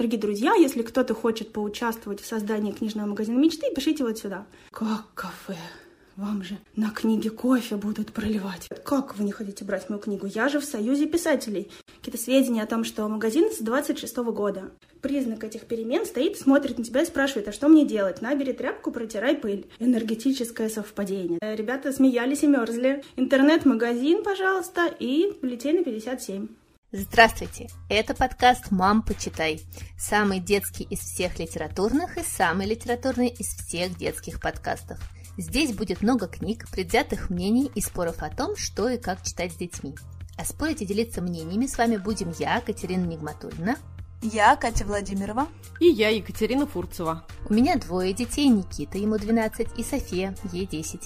Дорогие друзья, если кто-то хочет поучаствовать в создании книжного магазина мечты, пишите вот сюда. Как кафе? Вам же на книге кофе будут проливать. Как вы не хотите брать мою книгу? Я же в Союзе писателей. Какие-то сведения о том, что магазин с 26 -го года. Признак этих перемен стоит, смотрит на тебя и спрашивает, а что мне делать? Набери тряпку, протирай пыль. Энергетическое совпадение. Ребята смеялись и мерзли. Интернет-магазин, пожалуйста, и полетели на 57. Здравствуйте! Это подкаст «Мам, почитай». Самый детский из всех литературных и самый литературный из всех детских подкастов. Здесь будет много книг, предвзятых мнений и споров о том, что и как читать с детьми. А спорить и делиться мнениями с вами будем я, Катерина Нигматульна. Я, Катя Владимирова. И я, Екатерина Фурцева. У меня двое детей, Никита, ему 12, и София, ей 10.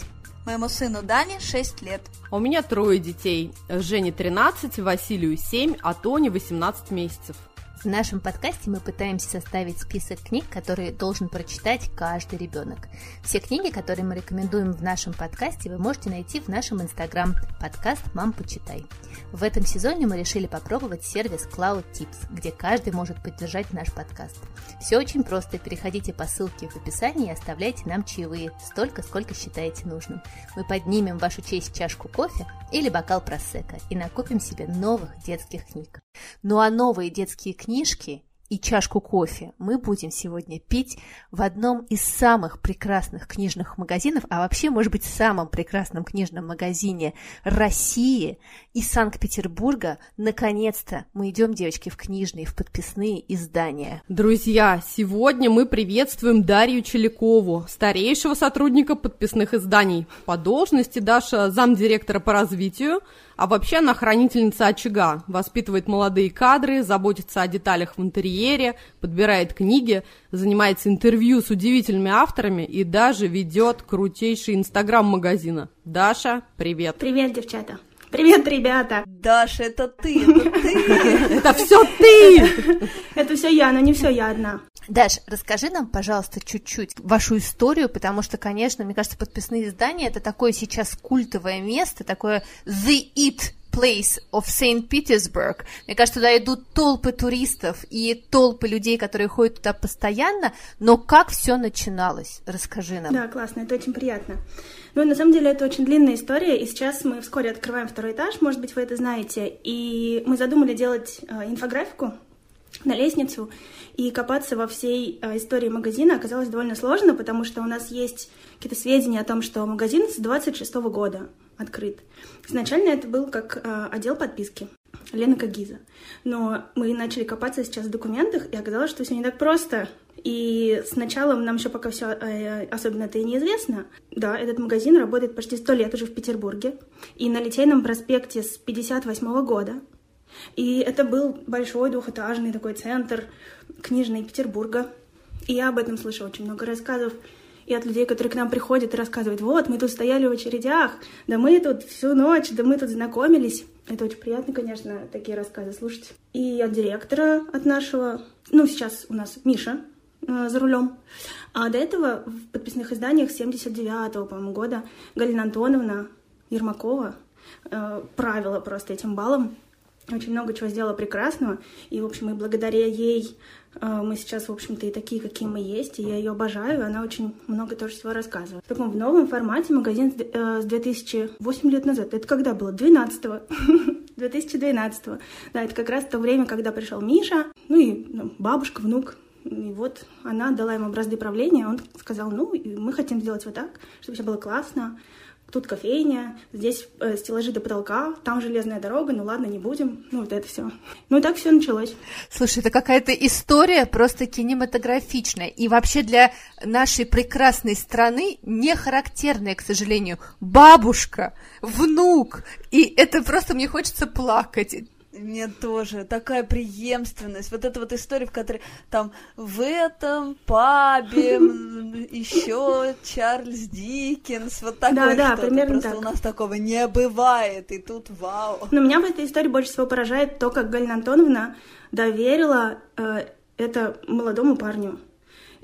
Моему сыну Дане 6 лет. У меня трое детей. Жене 13, Василию 7, а Тоне 18 месяцев. В нашем подкасте мы пытаемся составить список книг, которые должен прочитать каждый ребенок. Все книги, которые мы рекомендуем в нашем подкасте, вы можете найти в нашем инстаграм подкаст «Мам, почитай». В этом сезоне мы решили попробовать сервис Cloud Tips, где каждый может поддержать наш подкаст. Все очень просто. Переходите по ссылке в описании и оставляйте нам чаевые, столько, сколько считаете нужным. Мы поднимем в вашу честь чашку кофе или бокал просека и накупим себе новых детских книг. Ну а новые детские книжки и чашку кофе мы будем сегодня пить в одном из самых прекрасных книжных магазинов, а вообще, может быть, самом прекрасном книжном магазине России и Санкт-Петербурга. Наконец-то мы идем, девочки, в книжные, в подписные издания. Друзья, сегодня мы приветствуем Дарью Челякову, старейшего сотрудника подписных изданий. По должности Даша замдиректора по развитию, а вообще она хранительница очага, воспитывает молодые кадры, заботится о деталях в интерьере, подбирает книги, занимается интервью с удивительными авторами и даже ведет крутейший инстаграм магазина. Даша, привет! Привет, девчата! Привет, ребята! Даша, это ты, это ты! Это все ты! Это все я, но не все я одна. Даш, расскажи нам, пожалуйста, чуть-чуть вашу историю, потому что, конечно, мне кажется, подписные издания это такое сейчас культовое место, такое the it place of Saint Petersburg. Мне кажется, туда идут толпы туристов и толпы людей, которые ходят туда постоянно. Но как все начиналось? Расскажи нам. Да, классно, это очень приятно. Ну, на самом деле, это очень длинная история, и сейчас мы вскоре открываем второй этаж, может быть, вы это знаете, и мы задумали делать э, инфографику на лестницу, и копаться во всей э, истории магазина оказалось довольно сложно, потому что у нас есть какие-то сведения о том, что магазин с 26 -го года открыт. Изначально это был как э, отдел подписки. Лена Кагиза. Но мы начали копаться сейчас в документах, и оказалось, что все не так просто. И сначала нам еще пока все э, особенно это и неизвестно. Да, этот магазин работает почти сто лет уже в Петербурге. И на Литейном проспекте с 58 года. И это был большой двухэтажный такой центр книжный Петербурга. И я об этом слышала очень много рассказов и от людей, которые к нам приходят и рассказывают, вот, мы тут стояли в очередях, да мы тут всю ночь, да мы тут знакомились. Это очень приятно, конечно, такие рассказы слушать. И от директора, от нашего, ну, сейчас у нас Миша э, за рулем. А до этого в подписных изданиях 79-го, по-моему, года Галина Антоновна Ермакова э, правила просто этим балом очень много чего сделала прекрасного, и, в общем, и благодаря ей э, мы сейчас, в общем-то, и такие, какие мы есть, и я ее обожаю, и она очень много тоже всего рассказывает. В таком в новом формате магазин с 2008 э, лет назад. Это когда было? 12-го. 2012 -го. Да, это как раз то время, когда пришел Миша, ну и ну, бабушка, внук, и вот она дала ему образцы правления, он сказал, ну, мы хотим сделать вот так, чтобы все было классно, тут кофейня, здесь э, стеллажи до потолка, там железная дорога, ну ладно, не будем, ну вот это все. Ну и так все началось. Слушай, это какая-то история просто кинематографичная и вообще для нашей прекрасной страны не характерная, к сожалению. Бабушка, внук, и это просто мне хочется плакать. Мне тоже такая преемственность. Вот эта вот история, в которой там в этом пабе еще Чарльз Диккенс, вот такое да, да, примерно Просто так. у нас такого не бывает, и тут вау. Но меня в этой истории больше всего поражает то, как Галина Антоновна доверила э, это молодому парню.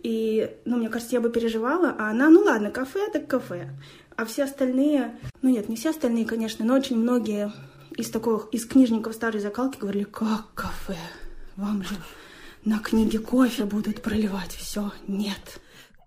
И, ну, мне кажется, я бы переживала, а она, ну ладно, кафе так кафе. А все остальные, ну нет, не все остальные, конечно, но очень многие из таких, из книжников старой закалки говорили, как кафе, вам же на книге кофе будут проливать. Все, нет.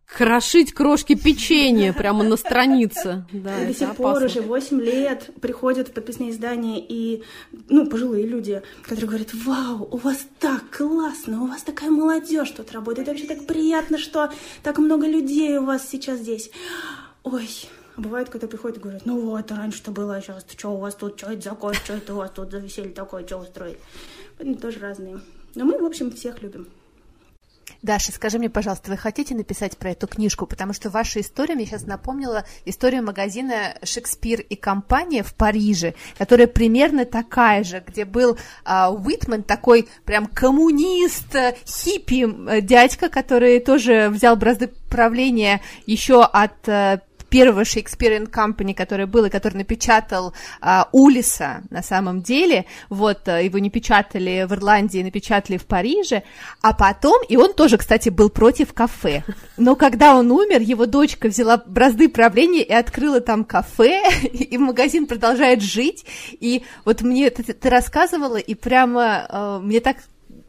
Крошить крошки печенья прямо на странице. Да, до сих пор опасно. уже 8 лет приходят в подписные издания и, ну, пожилые люди, которые говорят, вау, у вас так классно, у вас такая молодежь тут работает, вообще так приятно, что так много людей у вас сейчас здесь. Ой, а бывает, когда приходят и говорят, ну вот, раньше-то было, а сейчас что у вас тут, что это за кофе, что это у вас тут за веселье такое, что устроить? Поэтому тоже разные. Но мы, в общем, всех любим. Даша, скажи мне, пожалуйста, вы хотите написать про эту книжку? Потому что ваша история мне сейчас напомнила историю магазина «Шекспир и компания» в Париже, которая примерно такая же, где был а, Уитман, такой прям коммунист, э, хиппи э, дядька, который тоже взял бразды правления еще от э, первого Шекспира Company, который был и который напечатал а, Улиса на самом деле, вот, а, его не печатали в Ирландии, напечатали в Париже, а потом, и он тоже, кстати, был против кафе, но когда он умер, его дочка взяла бразды правления и открыла там кафе, и магазин продолжает жить, и вот мне ты, ты рассказывала, и прямо а, мне так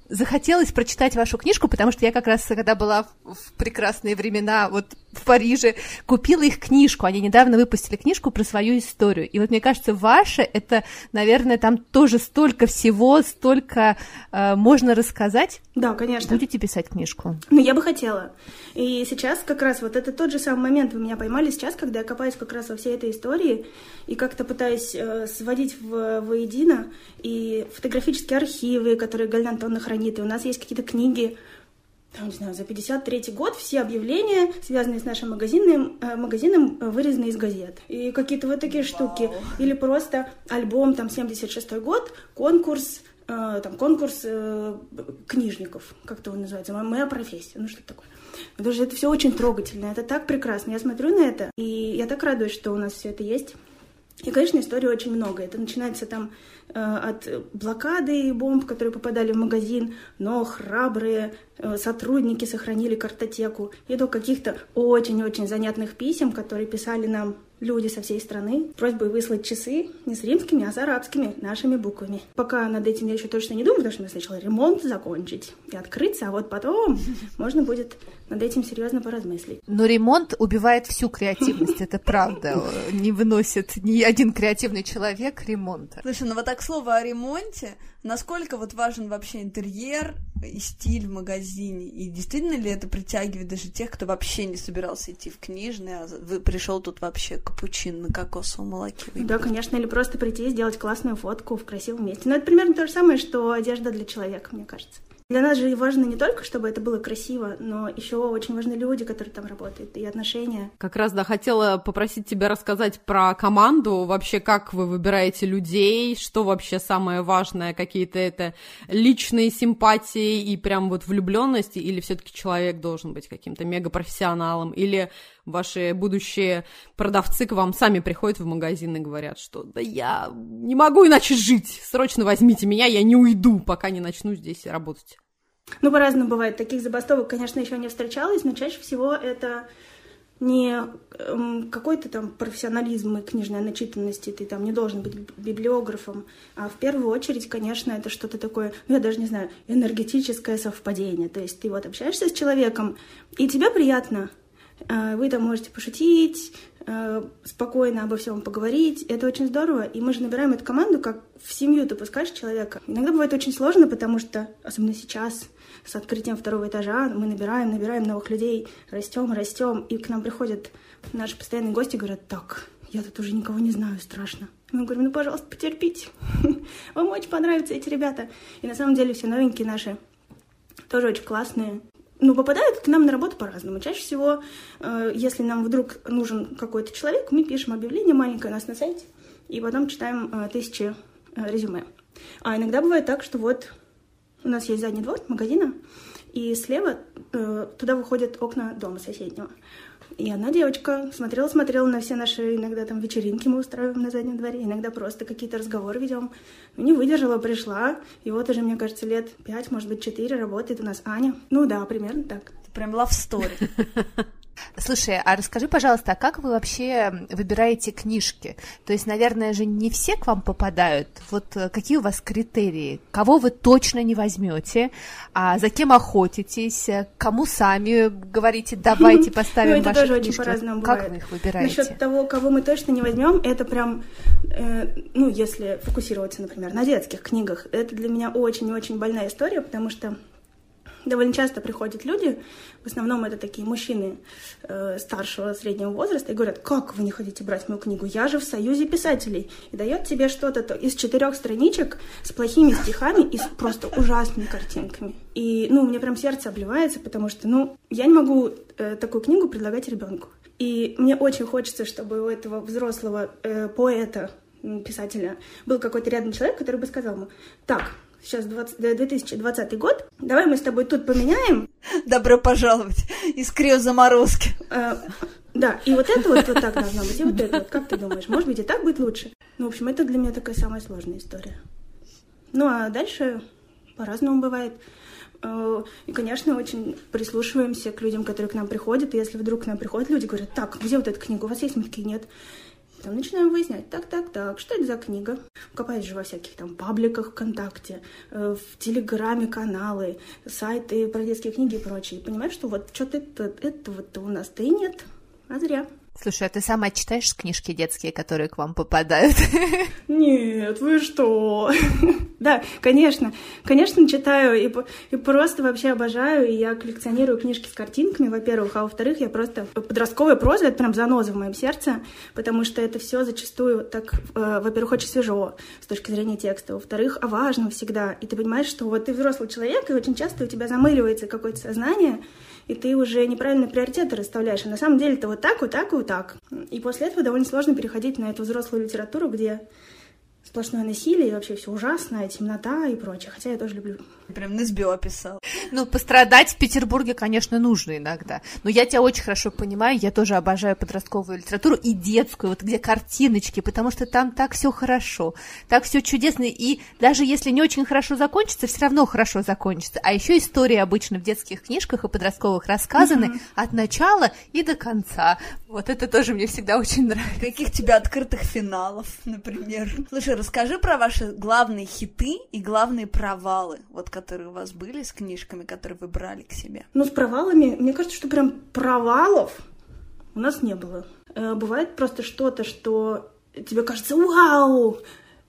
захотелось прочитать вашу книжку, потому что я как раз, когда была в прекрасные времена вот в Париже, купила их книжку. Они недавно выпустили книжку про свою историю. И вот мне кажется, ваша, это, наверное, там тоже столько всего, столько э, можно рассказать. Да, конечно. Будете писать книжку? Ну, я бы хотела. И сейчас как раз вот это тот же самый момент вы меня поймали сейчас, когда я копаюсь как раз во всей этой истории и как-то пытаюсь э, сводить в, воедино и фотографические архивы, которые Галина Антоновна хранит, и у нас есть какие-то книги, не знаю, за 53 год все объявления, связанные с нашим магазином, э, магазином э, вырезаны из газет. И какие-то вот такие штуки. Или просто альбом, там, 76 год, конкурс, э, там, конкурс э, книжников, как-то он называется, моя профессия, ну что такое. Потому что это все очень трогательно, это так прекрасно. Я смотрю на это, и я так радуюсь, что у нас все это есть. И, конечно, истории очень много. Это начинается там э, от блокады и бомб, которые попадали в магазин, но храбрые э, сотрудники сохранили картотеку, и до каких-то очень-очень занятных писем, которые писали нам люди со всей страны, просьбой выслать часы не с римскими, а с арабскими, нашими буквами. Пока над этим я еще точно не думаю, потому что мне сначала ремонт закончить и открыться, а вот потом можно будет над этим серьезно поразмыслить. Но ремонт убивает всю креативность, это правда. Не выносит ни один креативный человек ремонта. Слушай, ну вот так слово о ремонте, насколько вот важен вообще интерьер и стиль в магазине? И действительно ли это притягивает даже тех, кто вообще не собирался идти в книжный, а вы пришел тут вообще капучин на кокосовом молоке? выпить? Да, конечно, или просто прийти и сделать классную фотку в красивом месте. Но это примерно то же самое, что одежда для человека, мне кажется. Для нас же важно не только, чтобы это было красиво, но еще очень важны люди, которые там работают, и отношения. Как раз, да, хотела попросить тебя рассказать про команду, вообще как вы выбираете людей, что вообще самое важное, какие-то это личные симпатии и прям вот влюбленности, или все-таки человек должен быть каким-то мегапрофессионалом, или ваши будущие продавцы к вам сами приходят в магазин и говорят, что да я не могу иначе жить, срочно возьмите меня, я не уйду, пока не начну здесь работать. Ну, по-разному бывает. Таких забастовок, конечно, еще не встречалось, но чаще всего это не эм, какой-то там профессионализм и книжная начитанность, и ты там не должен быть библиографом, а в первую очередь, конечно, это что-то такое, ну, я даже не знаю, энергетическое совпадение. То есть ты вот общаешься с человеком, и тебе приятно, вы там можете пошутить, э, спокойно обо всем поговорить. Это очень здорово. И мы же набираем эту команду, как в семью ты пускаешь человека. Иногда бывает очень сложно, потому что, особенно сейчас, с открытием второго этажа, мы набираем, набираем новых людей, растем, растем, и к нам приходят наши постоянные гости и говорят, так, я тут уже никого не знаю, страшно. Мы говорим, ну, пожалуйста, потерпите. Вам очень понравятся эти ребята. И на самом деле все новенькие наши тоже очень классные ну, попадают к нам на работу по-разному. Чаще всего, э, если нам вдруг нужен какой-то человек, мы пишем объявление маленькое у нас на сайте, и потом читаем э, тысячи э, резюме. А иногда бывает так, что вот у нас есть задний двор магазина, и слева туда выходят окна дома соседнего. И одна девочка смотрела-смотрела на все наши иногда там вечеринки мы устраиваем на заднем дворе, иногда просто какие-то разговоры ведем. Не выдержала, пришла, и вот уже, мне кажется, лет пять, может быть, четыре работает у нас Аня. Ну да, примерно так. Прям love story. Слушай, а расскажи, пожалуйста, а как вы вообще выбираете книжки? То есть, наверное же, не все к вам попадают. Вот э, какие у вас критерии? Кого вы точно не возьмете? А за кем охотитесь? Кому сами говорите, давайте поставим ну, это ваши тоже книжки? очень по-разному Как вы их выбираете? Насчет того, кого мы точно не возьмем, это прям, э, ну, если фокусироваться, например, на детских книгах, это для меня очень и очень больная история, потому что довольно часто приходят люди, в основном это такие мужчины э, старшего среднего возраста, и говорят, как вы не хотите брать мою книгу? Я же в союзе писателей. И дает тебе что-то то из четырех страничек с плохими стихами и с просто ужасными картинками. И, ну, мне прям сердце обливается, потому что, ну, я не могу э, такую книгу предлагать ребенку. И мне очень хочется, чтобы у этого взрослого э, поэта, писателя, был какой-то рядом человек, который бы сказал ему, так, сейчас 20, э, 2020 год, давай мы с тобой тут поменяем, Добро пожаловать из криозаморозки. Э, да, и вот это вот, вот так должно быть, и вот это вот. Как ты думаешь, может быть, и так будет лучше? Ну, в общем, это для меня такая самая сложная история. Ну, а дальше по-разному бывает. Э, И, конечно, очень прислушиваемся к людям, которые к нам приходят. И если вдруг к нам приходят люди, говорят, так, где вот эта книга? У вас есть? Мы такие, нет. Потом начинаем выяснять, так, так, так, что это за книга? Копаюсь же во всяких там пабликах ВКонтакте, э, в Телеграме каналы, сайты про детские книги и прочее. И понимаешь, что вот что-то это, этого-то у нас-то и нет. А зря. Слушай, а ты сама читаешь книжки детские, которые к вам попадают? Нет, вы что? Да, конечно, конечно, читаю и, и просто вообще обожаю, и я коллекционирую книжки с картинками, во-первых, а во-вторых, я просто... Подростковая проза — это прям заноза в моем сердце, потому что это все зачастую так, э, во-первых, очень свежо с точки зрения текста, во-вторых, о важном всегда, и ты понимаешь, что вот ты взрослый человек, и очень часто у тебя замыливается какое-то сознание, и ты уже неправильно приоритеты расставляешь. А на самом деле это вот так, вот так и вот так. И после этого довольно сложно переходить на эту взрослую литературу, где сплошное насилие и вообще все ужасное, темнота и прочее. Хотя я тоже люблю. Прям на СБО описал. Ну, пострадать в Петербурге, конечно, нужно иногда. Но я тебя очень хорошо понимаю, я тоже обожаю подростковую литературу и детскую, вот где картиночки, потому что там так все хорошо, так все чудесно, и даже если не очень хорошо закончится, все равно хорошо закончится. А еще истории обычно в детских книжках и подростковых рассказаны от начала и до конца. Вот это тоже мне всегда очень нравится. Каких тебя открытых финалов, например? Слушай, расскажи про ваши главные хиты и главные провалы, вот которые у вас были с книжками, которые вы брали к себе. Ну, с провалами, мне кажется, что прям провалов у нас не было. Э, Бывает просто что-то, что тебе кажется, вау,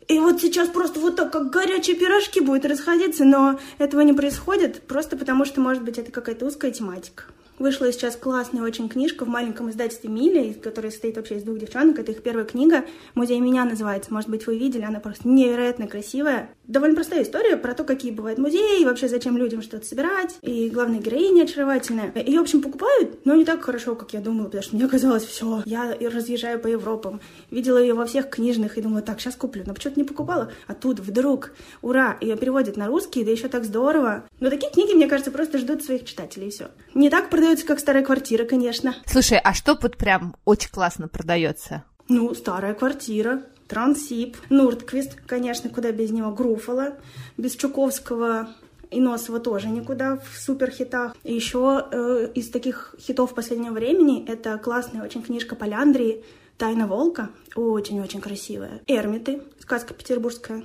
и вот сейчас просто вот так, как горячие пирожки будет расходиться, но этого не происходит, просто потому что, может быть, это какая-то узкая тематика. Вышла сейчас классная очень книжка в маленьком издательстве Мили, которая состоит вообще из двух девчонок. Это их первая книга. «Музей меня» называется. Может быть, вы видели. Она просто невероятно красивая. Довольно простая история про то, какие бывают музеи, и вообще зачем людям что-то собирать. И главная героиня очаровательная. Ее, в общем, покупают, но не так хорошо, как я думала, потому что мне казалось, все, я разъезжаю по Европам. Видела ее во всех книжных и думала, так, сейчас куплю. Но почему-то не покупала. А тут вдруг, ура, ее переводят на русский, да еще так здорово. Но такие книги, мне кажется, просто ждут своих читателей, и все. Не так продается, как старая квартира, конечно. Слушай, а что вот прям очень классно продается? Ну, старая квартира, Трансип, Нуртквист, конечно, куда без него, Груфала, без Чуковского и Носова тоже никуда в суперхитах. И еще э, из таких хитов последнего времени это классная очень книжка Поляндрии «Тайна волка», очень-очень красивая. «Эрмиты», сказка петербургская,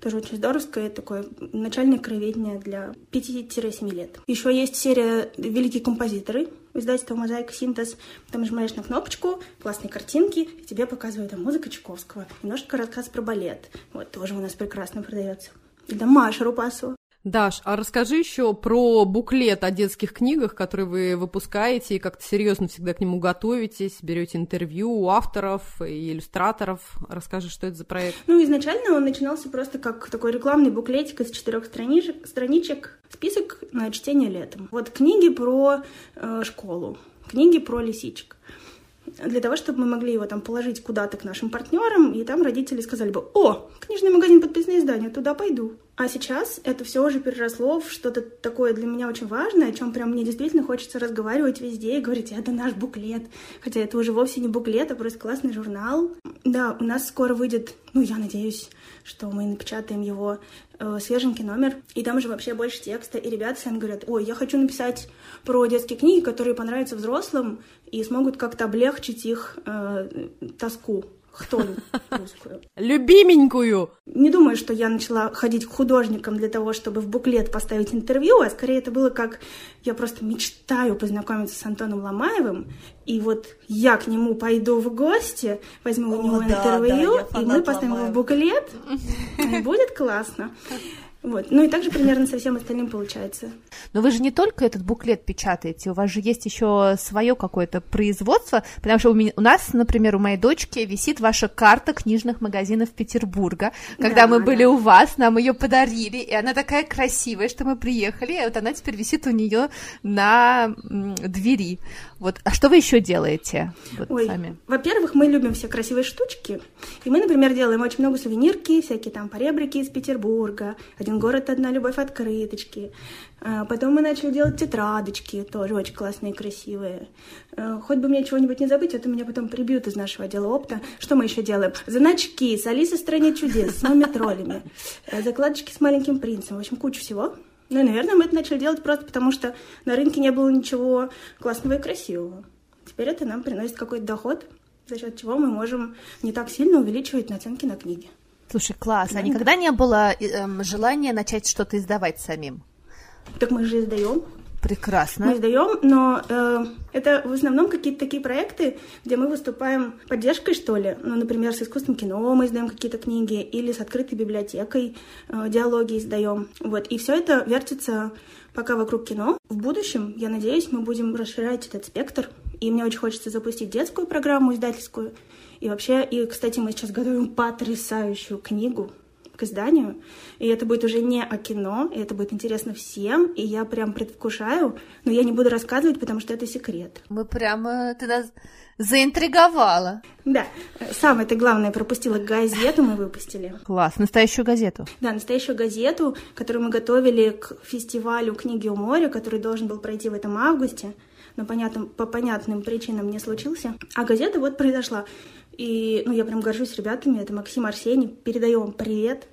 тоже очень здоровское, такое начальное краеведение для 5-7 лет. Еще есть серия «Великие композиторы», издательство «Мозаика Синтез». Там нажимаешь на кнопочку, классные картинки, и тебе показывают там музыка Чайковского, немножко рассказ про балет. Вот, тоже у нас прекрасно продается. И да Маша Рупасова. Даш, а расскажи еще про буклет о детских книгах, который вы выпускаете, и как-то серьезно всегда к нему готовитесь, берете интервью у авторов и иллюстраторов. Расскажи, что это за проект. Ну, изначально он начинался просто как такой рекламный буклетик из четырех страничек, страничек, список на чтение летом. Вот книги про э, школу, книги про лисичек. Для того, чтобы мы могли его там положить куда-то к нашим партнерам, и там родители сказали бы, о, книжный магазин подписные издания, туда пойду. А сейчас это все уже переросло в что-то такое для меня очень важное, о чем прям мне действительно хочется разговаривать везде и говорить, это наш буклет. Хотя это уже вовсе не буклет, а просто классный журнал. Да, у нас скоро выйдет, ну, я надеюсь, что мы напечатаем его э, свеженький номер, и там уже вообще больше текста, и ребята сами говорят, ой, я хочу написать про детские книги, которые понравятся взрослым и смогут как-то облегчить их э, тоску кто русскую. Любименькую! Не думаю, что я начала ходить к художникам для того, чтобы в буклет поставить интервью, а скорее это было как я просто мечтаю познакомиться с Антоном Ломаевым, и вот я к нему пойду в гости, возьму у него да, интервью, да, и мы поставим его в буклет, и будет классно. Вот. Ну и также примерно со всем остальным получается. Но вы же не только этот буклет печатаете, у вас же есть еще свое какое-то производство, потому что у, меня, у нас, например, у моей дочки висит ваша карта книжных магазинов Петербурга. Когда да, мы были да. у вас, нам ее подарили, и она такая красивая, что мы приехали, и вот она теперь висит у нее на двери. Вот, а что вы еще делаете вот Ой, сами? Во-первых, мы любим все красивые штучки, и мы, например, делаем очень много сувенирки, всякие там поребрики из Петербурга, один город, одна любовь, открыточки. А, потом мы начали делать тетрадочки, тоже очень классные и красивые. А, хоть бы мне чего-нибудь не забыть, а то меня потом прибьют из нашего отдела опта. Что мы еще делаем? Значки с Алисой в стране чудес, с мумитролями, э, закладочки с маленьким принцем, в общем, куча всего. Ну и, наверное, мы это начали делать просто потому, что на рынке не было ничего классного и красивого. Теперь это нам приносит какой-то доход, за счет чего мы можем не так сильно увеличивать наценки на книги. Слушай, класс. А никогда не было э, желания начать что-то издавать самим? Так мы же издаем. Прекрасно. Мы издаем, но э, это в основном какие-то такие проекты, где мы выступаем поддержкой, что ли. Ну, например, с искусством кино мы издаем какие-то книги, или с открытой библиотекой э, диалоги издаем. Вот. И все это вертится пока вокруг кино. В будущем, я надеюсь, мы будем расширять этот спектр. И мне очень хочется запустить детскую программу издательскую. И вообще, и, кстати, мы сейчас готовим потрясающую книгу к изданию. И это будет уже не о кино, и это будет интересно всем, и я прям предвкушаю, но я не буду рассказывать, потому что это секрет. Мы прямо... Ты нас заинтриговала. Да. Самое-то главное, пропустила газету, мы выпустили. Класс, настоящую газету. Да, настоящую газету, которую мы готовили к фестивалю книги у моря, который должен был пройти в этом августе, но понятным, по понятным причинам не случился. А газета вот произошла. И ну, я прям горжусь ребятами. Это Максим Арсений. Передаю вам привет.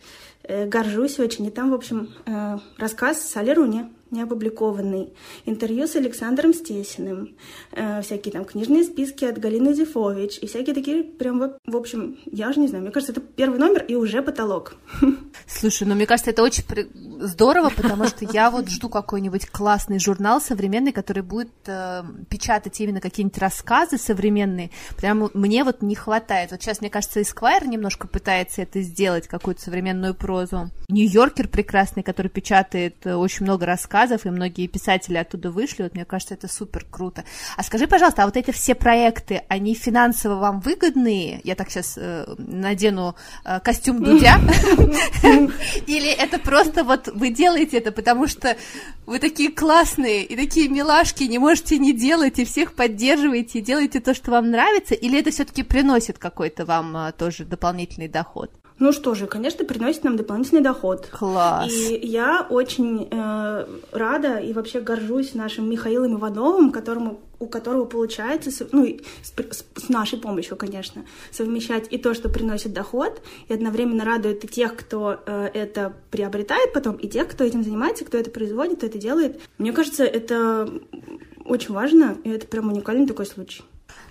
Э, горжусь очень. И там, в общем, э, рассказ Сали Руни не опубликованный, интервью с Александром Стесиным, э, всякие там книжные списки от Галины Зифович и всякие такие прям, в, в общем, я же не знаю, мне кажется, это первый номер и уже потолок. Слушай, ну мне кажется, это очень при... здорово, потому что я вот жду какой-нибудь классный журнал современный, который будет э, печатать именно какие-нибудь рассказы современные. Прям мне вот не хватает. Вот сейчас, мне кажется, Esquire немножко пытается это сделать, какую-то современную прозу. Нью-Йоркер прекрасный, который печатает э, очень много рассказов рассказов, и многие писатели оттуда вышли. Вот мне кажется, это супер круто. А скажи, пожалуйста, а вот эти все проекты, они финансово вам выгодные? Я так сейчас э, надену э, костюм Дудя. Или это просто вот вы делаете это, потому что вы такие классные и такие милашки, не можете не делать, и всех поддерживаете, и делаете то, что вам нравится? Или это все-таки приносит какой-то вам э, тоже дополнительный доход? Ну что же, конечно, приносит нам дополнительный доход. Класс. И я очень э, рада и вообще горжусь нашим Михаилом Ивановым, которому, у которого получается, ну, с, с, нашей помощью, конечно, совмещать и то, что приносит доход, и одновременно радует и тех, кто э, это приобретает потом, и тех, кто этим занимается, кто это производит, кто это делает. Мне кажется, это очень важно, и это прям уникальный такой случай.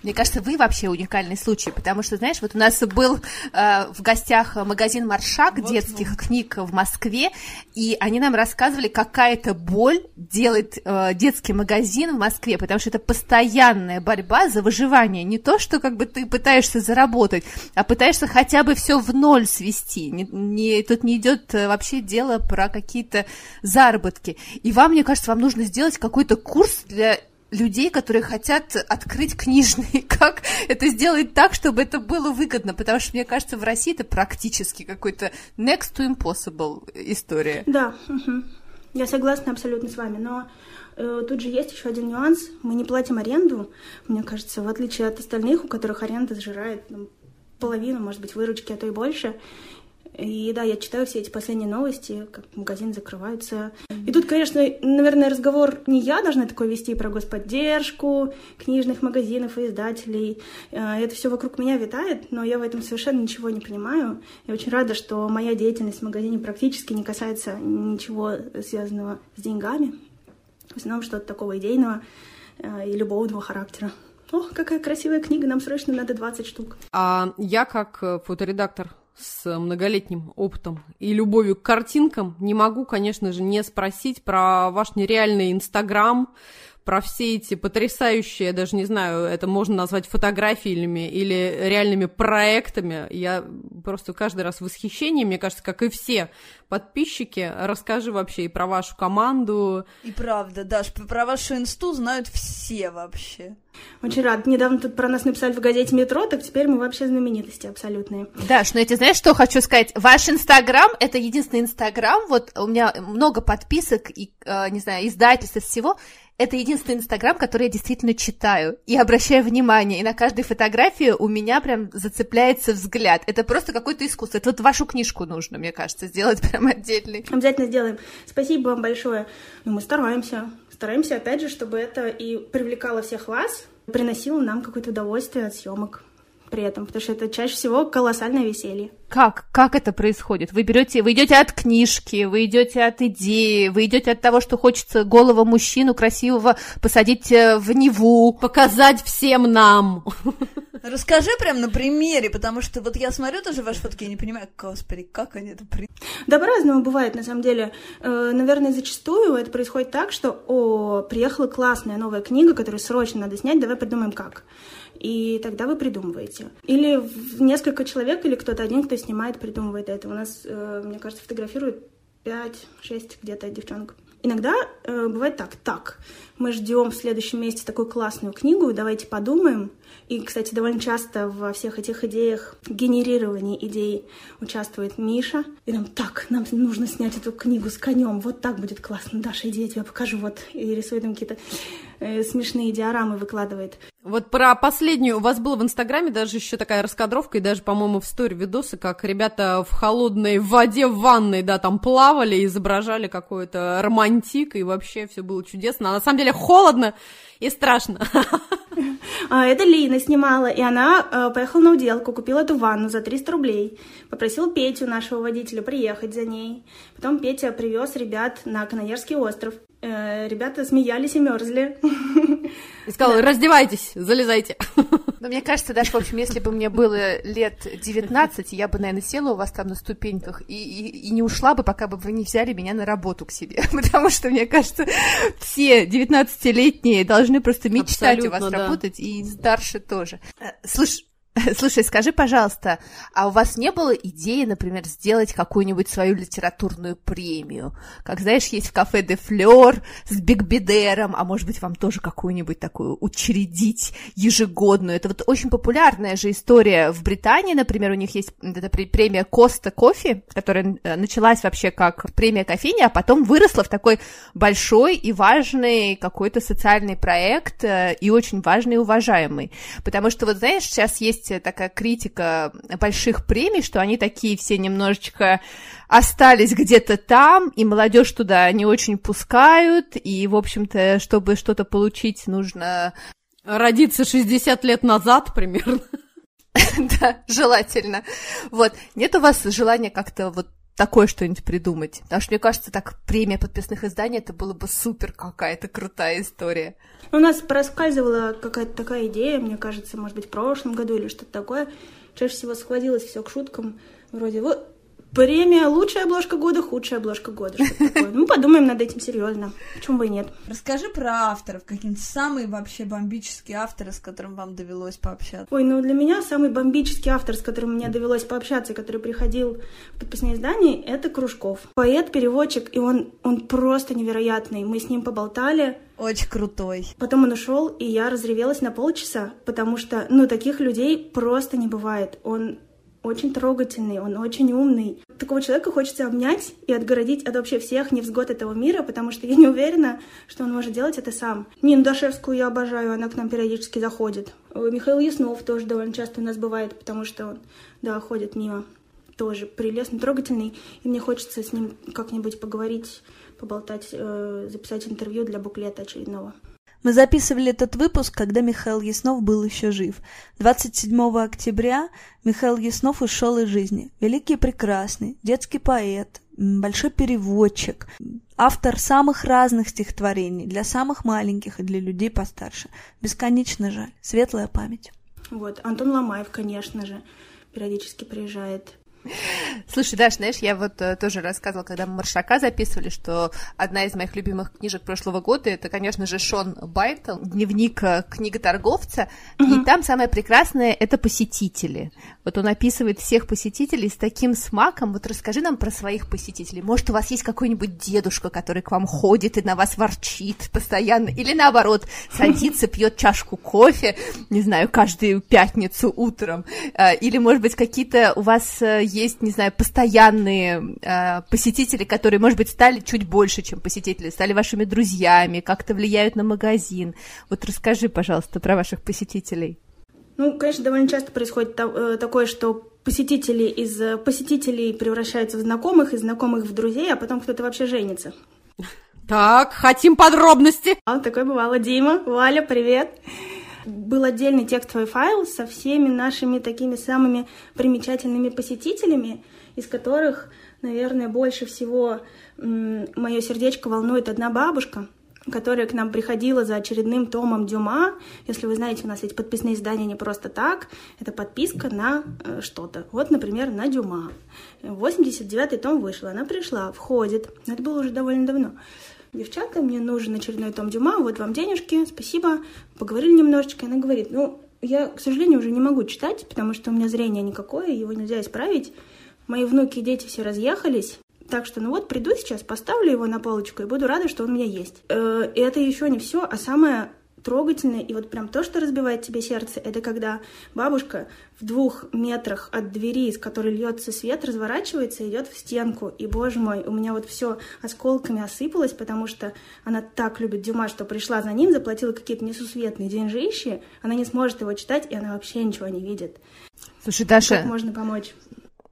Мне кажется, вы вообще уникальный случай, потому что, знаешь, вот у нас был э, в гостях магазин Маршак вот, детских вот. книг в Москве, и они нам рассказывали, какая это боль делать э, детский магазин в Москве, потому что это постоянная борьба за выживание. Не то, что как бы ты пытаешься заработать, а пытаешься хотя бы все в ноль свести. Не, не, тут не идет э, вообще дело про какие-то заработки. И вам, мне кажется, вам нужно сделать какой-то курс для людей, которые хотят открыть книжный. Как это сделать так, чтобы это было выгодно? Потому что, мне кажется, в России это практически какой-то next to impossible история. Да, угу. я согласна абсолютно с вами, но э, тут же есть еще один нюанс. Мы не платим аренду, мне кажется, в отличие от остальных, у которых аренда сжирает ну, половину, может быть, выручки, а то и больше. И да, я читаю все эти последние новости, как магазины закрываются. И тут, конечно, наверное, разговор не я должна такой вести про господдержку книжных магазинов и издателей. Э, это все вокруг меня витает, но я в этом совершенно ничего не понимаю. Я очень рада, что моя деятельность в магазине практически не касается ничего связанного с деньгами. В основном что-то такого идейного э, и любовного характера. Ох, какая красивая книга, нам срочно надо 20 штук. А я как э, фоторедактор с многолетним опытом и любовью к картинкам не могу, конечно же, не спросить про ваш нереальный Инстаграм, про все эти потрясающие, я даже не знаю, это можно назвать фотографиями или реальными проектами. Я просто каждый раз в восхищении, мне кажется, как и все подписчики. Расскажи вообще и про вашу команду. И правда, Даш, про вашу инсту знают все вообще. Очень рад. Недавно тут про нас написали в газете «Метро», так теперь мы вообще знаменитости абсолютные. Даш, ну я тебе знаешь, что хочу сказать? Ваш Инстаграм — это единственный Инстаграм, вот у меня много подписок и, э, не знаю, издательств, всего — это единственный Инстаграм, который я действительно читаю и обращаю внимание. И на каждой фотографии у меня прям зацепляется взгляд. Это просто какое-то искусство. Это вот вашу книжку нужно, мне кажется, сделать прям отдельный. Обязательно сделаем. Спасибо вам большое. Ну, мы стараемся. Стараемся, опять же, чтобы это и привлекало всех вас, приносило нам какое-то удовольствие от съемок при этом, потому что это чаще всего колоссальное веселье. Как? Как это происходит? Вы берете, вы идете от книжки, вы идете от идеи, вы идете от того, что хочется голого мужчину красивого посадить э, в Неву. Показать всем нам. Расскажи прям на примере, потому что вот я смотрю тоже ваши фотки и не понимаю, господи, как они это при... Да, по-разному бывает, на самом деле. Э, наверное, зачастую это происходит так, что, о, приехала классная новая книга, которую срочно надо снять, давай придумаем как и тогда вы придумываете. Или несколько человек, или кто-то один, кто снимает, придумывает это. У нас, э, мне кажется, фотографируют 5-6 где-то девчонок. Иногда э, бывает так, так, мы ждем в следующем месяце такую классную книгу, давайте подумаем. И, кстати, довольно часто во всех этих идеях, генерировании идей участвует Миша. И нам так, нам нужно снять эту книгу с конем, вот так будет классно. Даша, иди, я тебе покажу, вот. И рисует там какие-то э, смешные диорамы, выкладывает. Вот про последнюю, у вас было в Инстаграме даже еще такая раскадровка, и даже, по-моему, в стори видосы, как ребята в холодной воде в ванной, да, там плавали, изображали какой-то романтик, и вообще все было чудесно. А на самом деле холодно и страшно. А, это Лина снимала, и она э, поехала на уделку, купила эту ванну за 300 рублей, попросила Петю, нашего водителя, приехать за ней. Потом Петя привез ребят на Канаерский остров. Э, ребята смеялись и мерзли. И сказал, раздевайтесь, залезайте. Но мне кажется, даже, в общем, если бы мне было лет 19, я бы, наверное, села у вас там на ступеньках и, и, и не ушла бы, пока бы вы не взяли меня на работу к себе. Потому что, мне кажется, все 19-летние должны просто мечтать Абсолютно, у вас да. работать, и старше тоже. Э, слушай, Слушай, скажи, пожалуйста, а у вас не было идеи, например, сделать какую-нибудь свою литературную премию? Как, знаешь, есть в кафе «Де Флёр» с Биг Бигбедером, а может быть, вам тоже какую-нибудь такую учредить ежегодную? Это вот очень популярная же история в Британии, например, у них есть эта премия «Коста Кофе», которая э, началась вообще как премия кофейни, а потом выросла в такой большой и важный какой-то социальный проект, э, и очень важный и уважаемый. Потому что, вот знаешь, сейчас есть есть такая критика больших премий, что они такие все немножечко остались где-то там, и молодежь туда не очень пускают, и, в общем-то, чтобы что-то получить, нужно... Родиться 60 лет назад примерно. Да, желательно. Вот. Нет у вас желания как-то вот такое что-нибудь придумать. Потому что, мне кажется, так премия подписных изданий, это было бы супер какая-то крутая история. У нас проскальзывала какая-то такая идея, мне кажется, может быть, в прошлом году или что-то такое. Чаще всего сходилось все к шуткам. Вроде, вот, Премия «Лучшая обложка года», «Худшая обложка года». Такое. Ну, подумаем над этим серьезно. Почему бы и нет? Расскажи про авторов. Какие-нибудь самые вообще бомбические авторы, с которым вам довелось пообщаться? Ой, ну для меня самый бомбический автор, с которым мне довелось пообщаться, который приходил в подписные издания, это Кружков. Поэт, переводчик, и он, он просто невероятный. Мы с ним поболтали, очень крутой. Потом он ушел, и я разревелась на полчаса, потому что, ну, таких людей просто не бывает. Он очень трогательный, он очень умный. Такого человека хочется обнять и отгородить от вообще всех невзгод этого мира, потому что я не уверена, что он может делать это сам. Нину Дашевскую я обожаю, она к нам периодически заходит. Михаил Яснов тоже довольно часто у нас бывает, потому что он, да, ходит мимо. тоже прелестный, трогательный, и мне хочется с ним как-нибудь поговорить, поболтать, э, записать интервью для буклета очередного. Мы записывали этот выпуск, когда Михаил Яснов был еще жив. 27 октября Михаил Яснов ушел из жизни. Великий и прекрасный, детский поэт, большой переводчик, автор самых разных стихотворений для самых маленьких и для людей постарше. Бесконечно жаль. Светлая память. Вот, Антон Ломаев, конечно же, периодически приезжает. Слушай, Даш, знаешь, я вот э, тоже рассказывала, когда мы Маршака записывали, что одна из моих любимых книжек прошлого года это, конечно же, Шон Байтл, дневник э, книготорговца, mm-hmm. и там самое прекрасное это посетители. Вот он описывает всех посетителей с таким смаком. Вот расскажи нам про своих посетителей. Может, у вас есть какой-нибудь дедушка, который к вам ходит и на вас ворчит постоянно, или наоборот, садится, пьет чашку кофе, не знаю, каждую пятницу утром, э, или, может быть, какие-то у вас есть, не знаю, постоянные э, посетители, которые, может быть, стали чуть больше, чем посетители, стали вашими друзьями, как-то влияют на магазин. Вот расскажи, пожалуйста, про ваших посетителей. Ну, конечно, довольно часто происходит э, такое, что посетители из э, посетителей превращаются в знакомых, из знакомых в друзей, а потом кто-то вообще женится. Так, хотим подробности. А, такое бывало. Дима, Валя, привет был отдельный текстовый файл со всеми нашими такими самыми примечательными посетителями, из которых, наверное, больше всего мое сердечко волнует одна бабушка, которая к нам приходила за очередным томом Дюма. Если вы знаете, у нас эти подписные издания не просто так, это подписка на э, что-то. Вот, например, на Дюма. 89-й том вышел, она пришла, входит. Это было уже довольно давно девчата, мне нужен очередной том Дюма, вот вам денежки, спасибо. Поговорили немножечко, и она говорит, ну, я, к сожалению, уже не могу читать, потому что у меня зрение никакое, его нельзя исправить. Мои внуки и дети все разъехались, так что, ну вот, приду сейчас, поставлю его на полочку и буду рада, что он у меня есть. Э, и это еще не все, а самое трогательно, и вот прям то, что разбивает тебе сердце, это когда бабушка в двух метрах от двери, из которой льется свет, разворачивается, идет в стенку. И, боже мой, у меня вот все осколками осыпалось, потому что она так любит Дюма, что пришла за ним, заплатила какие-то несусветные деньжищи, она не сможет его читать, и она вообще ничего не видит. Слушай, Даша... Как можно помочь?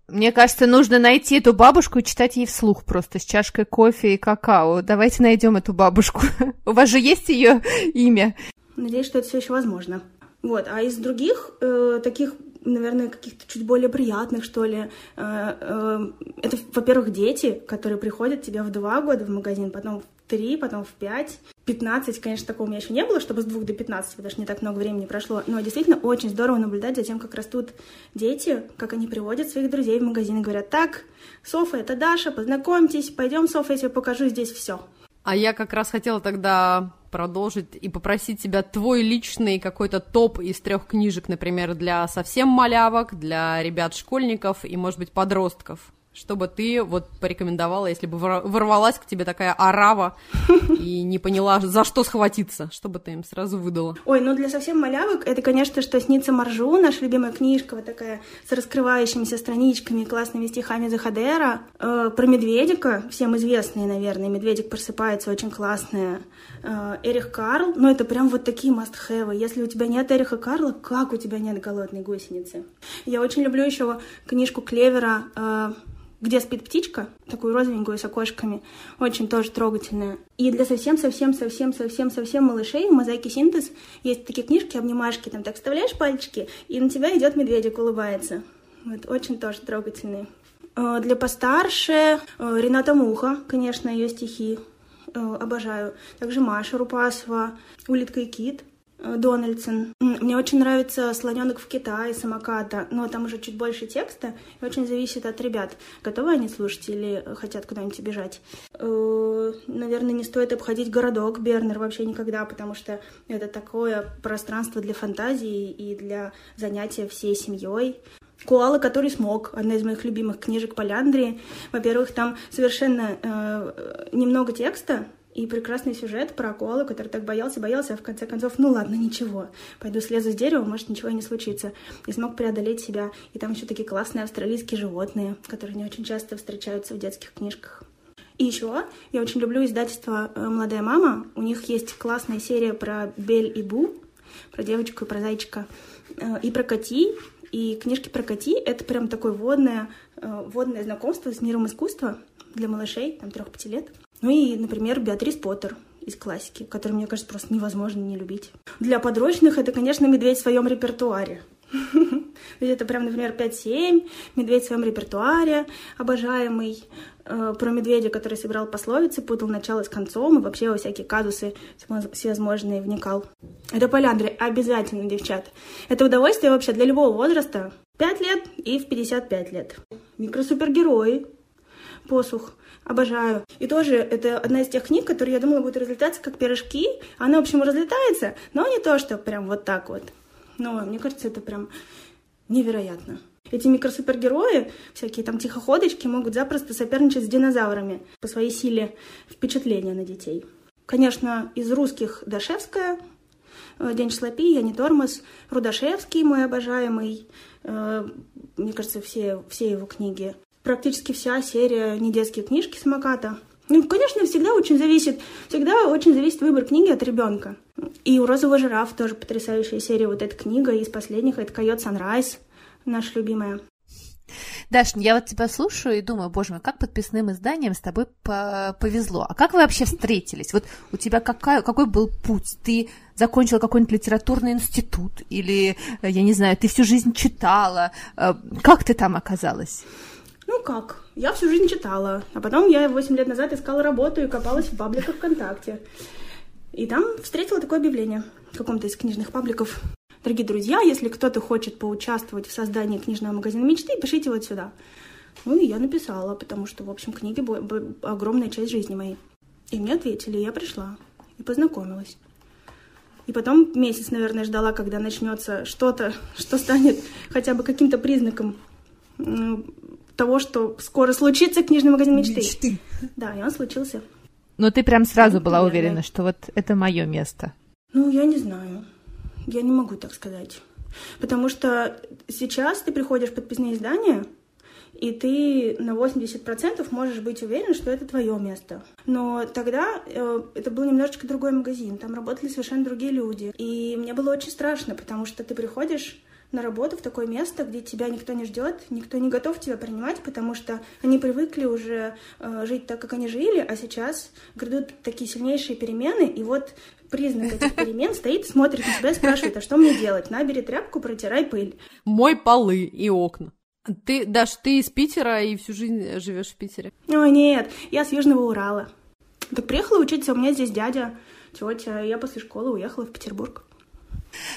Мне кажется, нужно найти эту бабушку и читать ей вслух просто с чашкой кофе и какао. Давайте найдем эту бабушку. У вас же есть ее имя? Надеюсь, что это все еще возможно. Вот, а из других э, таких наверное, каких-то чуть более приятных, что ли. Э, э, это, во-первых, дети, которые приходят тебе в два года в магазин, потом в три, потом в пять. 15, конечно, такого у меня еще не было, чтобы с двух до 15, потому что не так много времени прошло. Но действительно очень здорово наблюдать за тем, как растут дети, как они приводят своих друзей в магазин и говорят, так, Софа, это Даша, познакомьтесь, пойдем, Софа, я тебе покажу здесь все. А я как раз хотела тогда продолжить и попросить тебя твой личный какой-то топ из трех книжек, например, для совсем малявок, для ребят-школьников и, может быть, подростков чтобы ты вот порекомендовала, если бы ворвалась к тебе такая арава и не поняла, за что схватиться, чтобы ты им сразу выдала? Ой, ну для совсем малявок это, конечно, что «Снится Маржу», наша любимая книжка, вот такая с раскрывающимися страничками, классными стихами Захадера. Э, про медведика, всем известные, наверное, «Медведик просыпается», очень классная. Э, Эрих Карл, ну это прям вот такие must-have. Если у тебя нет Эриха Карла, как у тебя нет «Голодной гусеницы»? Я очень люблю еще книжку Клевера э, где спит птичка, такую розовенькую с окошками, очень тоже трогательная. И для совсем-совсем-совсем-совсем-совсем малышей в мозаике синтез есть такие книжки, обнимашки, там так вставляешь пальчики, и на тебя идет медведик, улыбается. Вот, очень тоже трогательные. Э, для постарше э, Рената Муха, конечно, ее стихи э, обожаю. Также Маша Рупасова, Улитка и кит. Э, Дональдсон. Мне очень нравится «Слоненок в Китае» самоката, но там уже чуть больше текста, и очень зависит от ребят, готовы они слушать или хотят куда-нибудь бежать. Э, наверное, не стоит обходить городок Бернер вообще никогда, потому что это такое пространство для фантазии и для занятия всей семьей. Куала, который смог, одна из моих любимых книжек Поляндрии. Во-первых, там совершенно э, немного текста, и прекрасный сюжет про акулу, который так боялся, боялся, а в конце концов, ну ладно, ничего, пойду слезу с дерева, может, ничего и не случится. И смог преодолеть себя. И там еще такие классные австралийские животные, которые не очень часто встречаются в детских книжках. И еще я очень люблю издательство э, «Молодая мама». У них есть классная серия про Бель и Бу, про девочку и про зайчика, э, и про Кати, И книжки про коти — это прям такое водное, э, водное знакомство с миром искусства для малышей, там, трех-пяти лет. Ну и, например, Беатрис Поттер из классики, который, мне кажется, просто невозможно не любить. Для подручных это, конечно, «Медведь в своем репертуаре». Это прям, например, 5-7, «Медведь в своем репертуаре», обожаемый, э, про медведя, который собирал пословицы, путал начало с концом и вообще во всякие казусы всевозможные вникал. Это поляндры, обязательно, девчат. Это удовольствие вообще для любого возраста. 5 лет и в 55 лет. Микросупергерои. Посух. Обожаю. И тоже это одна из тех книг, которые, я думала, будут разлетаться как пирожки. Она, в общем, разлетается, но не то, что прям вот так вот. Но мне кажется, это прям невероятно. Эти микросупергерои, всякие там тихоходочки, могут запросто соперничать с динозаврами по своей силе впечатления на детей. Конечно, из русских Дашевская, э, День шлапи, Я не тормоз, Рудашевский, мой обожаемый, э, мне кажется, все, все его книги. Практически вся серия недетские книжки самоката. Ну, конечно, всегда очень зависит, всегда очень зависит выбор книги от ребенка. И у розового жирафа тоже потрясающая серия. Вот эта книга из последних, это «Койот Санрайз», наша любимая. Даш, я вот тебя слушаю и думаю, боже мой, как подписным изданием с тобой повезло. А как вы вообще встретились? Вот у тебя какая, какой был путь? Ты закончила какой-нибудь литературный институт? Или, я не знаю, ты всю жизнь читала? Э, как ты там оказалась? Ну как? Я всю жизнь читала. А потом я 8 лет назад искала работу и копалась в пабликах ВКонтакте. И там встретила такое объявление в каком-то из книжных пабликов. Дорогие друзья, если кто-то хочет поучаствовать в создании книжного магазина мечты, пишите вот сюда. Ну и я написала, потому что, в общем, книги — огромная часть жизни моей. И мне ответили, я пришла и познакомилась. И потом месяц, наверное, ждала, когда начнется что-то, что станет хотя бы каким-то признаком того, что скоро случится книжный магазин мечты. Мечты. Да, и он случился. Но ты прям сразу была Наверное. уверена, что вот это мое место. Ну, я не знаю. Я не могу так сказать. Потому что сейчас ты приходишь в подписные издания, и ты на 80% можешь быть уверен, что это твое место. Но тогда э, это был немножечко другой магазин, там работали совершенно другие люди. И мне было очень страшно, потому что ты приходишь на работу в такое место, где тебя никто не ждет, никто не готов тебя принимать, потому что они привыкли уже э, жить так, как они жили, а сейчас грядут такие сильнейшие перемены, и вот признак этих перемен стоит, смотрит на тебя и спрашивает, а что мне делать? Набери тряпку, протирай пыль. Мой полы и окна. Ты, Даш, ты из Питера и всю жизнь живешь в Питере? О, нет, я с Южного Урала. Так приехала учиться, у меня здесь дядя, тетя, я после школы уехала в Петербург.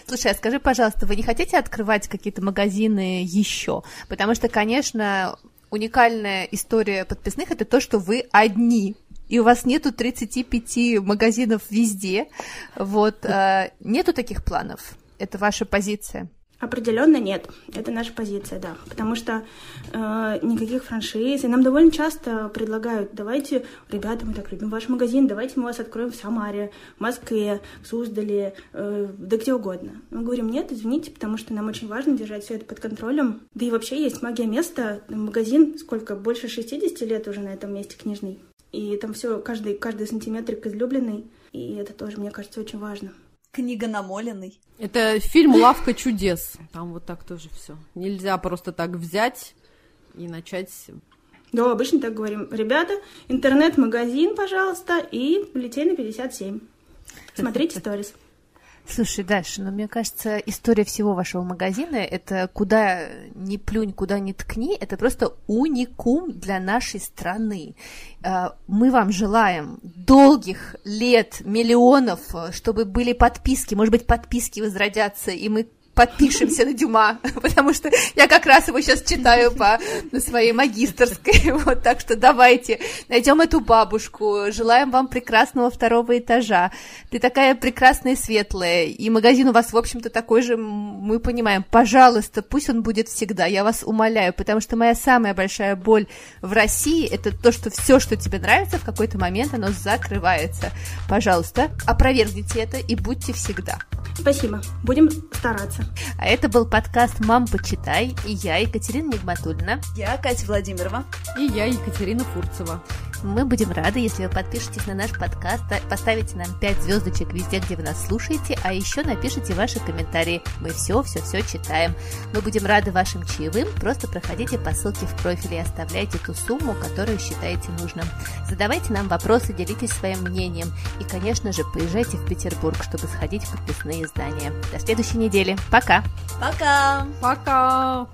Слушай, а скажи, пожалуйста, вы не хотите открывать какие-то магазины еще? Потому что, конечно, уникальная история подписных это то, что вы одни и у вас нету 35 магазинов везде, вот, э, нету таких планов? Это ваша позиция? Определенно нет. Это наша позиция, да. Потому что э, никаких франшиз. И нам довольно часто предлагают, давайте, ребята, мы так любим ваш магазин, давайте мы вас откроем в Самаре, в Москве, в Суздале, э, да где угодно. Мы говорим, нет, извините, потому что нам очень важно держать все это под контролем. Да и вообще есть магия места. Магазин, сколько, больше 60 лет уже на этом месте книжный. И там все, каждый, каждый сантиметрик излюбленный. И это тоже, мне кажется, очень важно. Книга намоленный. Это фильм «Лавка чудес». Там вот так тоже все. Нельзя просто так взять и начать... Да, обычно так говорим. Ребята, интернет-магазин, пожалуйста, и полетели на 57. Смотрите сторис. Слушай, Даша, ну мне кажется, история всего вашего магазина это куда ни плюнь, куда ни ткни, это просто уникум для нашей страны. А, мы вам желаем долгих лет, миллионов, чтобы были подписки, может быть, подписки возродятся, и мы подпишемся на Дюма, потому что я как раз его сейчас читаю по своей магистрской, вот, так что давайте, найдем эту бабушку, желаем вам прекрасного второго этажа, ты такая прекрасная и светлая, и магазин у вас, в общем-то, такой же, мы понимаем, пожалуйста, пусть он будет всегда, я вас умоляю, потому что моя самая большая боль в России, это то, что все, что тебе нравится, в какой-то момент оно закрывается, пожалуйста, опровергните это и будьте всегда. Спасибо, будем стараться. А это был подкаст «Мам, почитай» и я, Екатерина Нигматульна. Я, Катя Владимирова. И я, Екатерина Фурцева. Мы будем рады, если вы подпишетесь на наш подкаст, поставите нам 5 звездочек везде, где вы нас слушаете, а еще напишите ваши комментарии. Мы все-все-все читаем. Мы будем рады вашим чаевым. Просто проходите по ссылке в профиле и оставляйте ту сумму, которую считаете нужным. Задавайте нам вопросы, делитесь своим мнением. И, конечно же, поезжайте в Петербург, чтобы сходить в подписные издания. До следующей недели. Пока! Пока! Пока!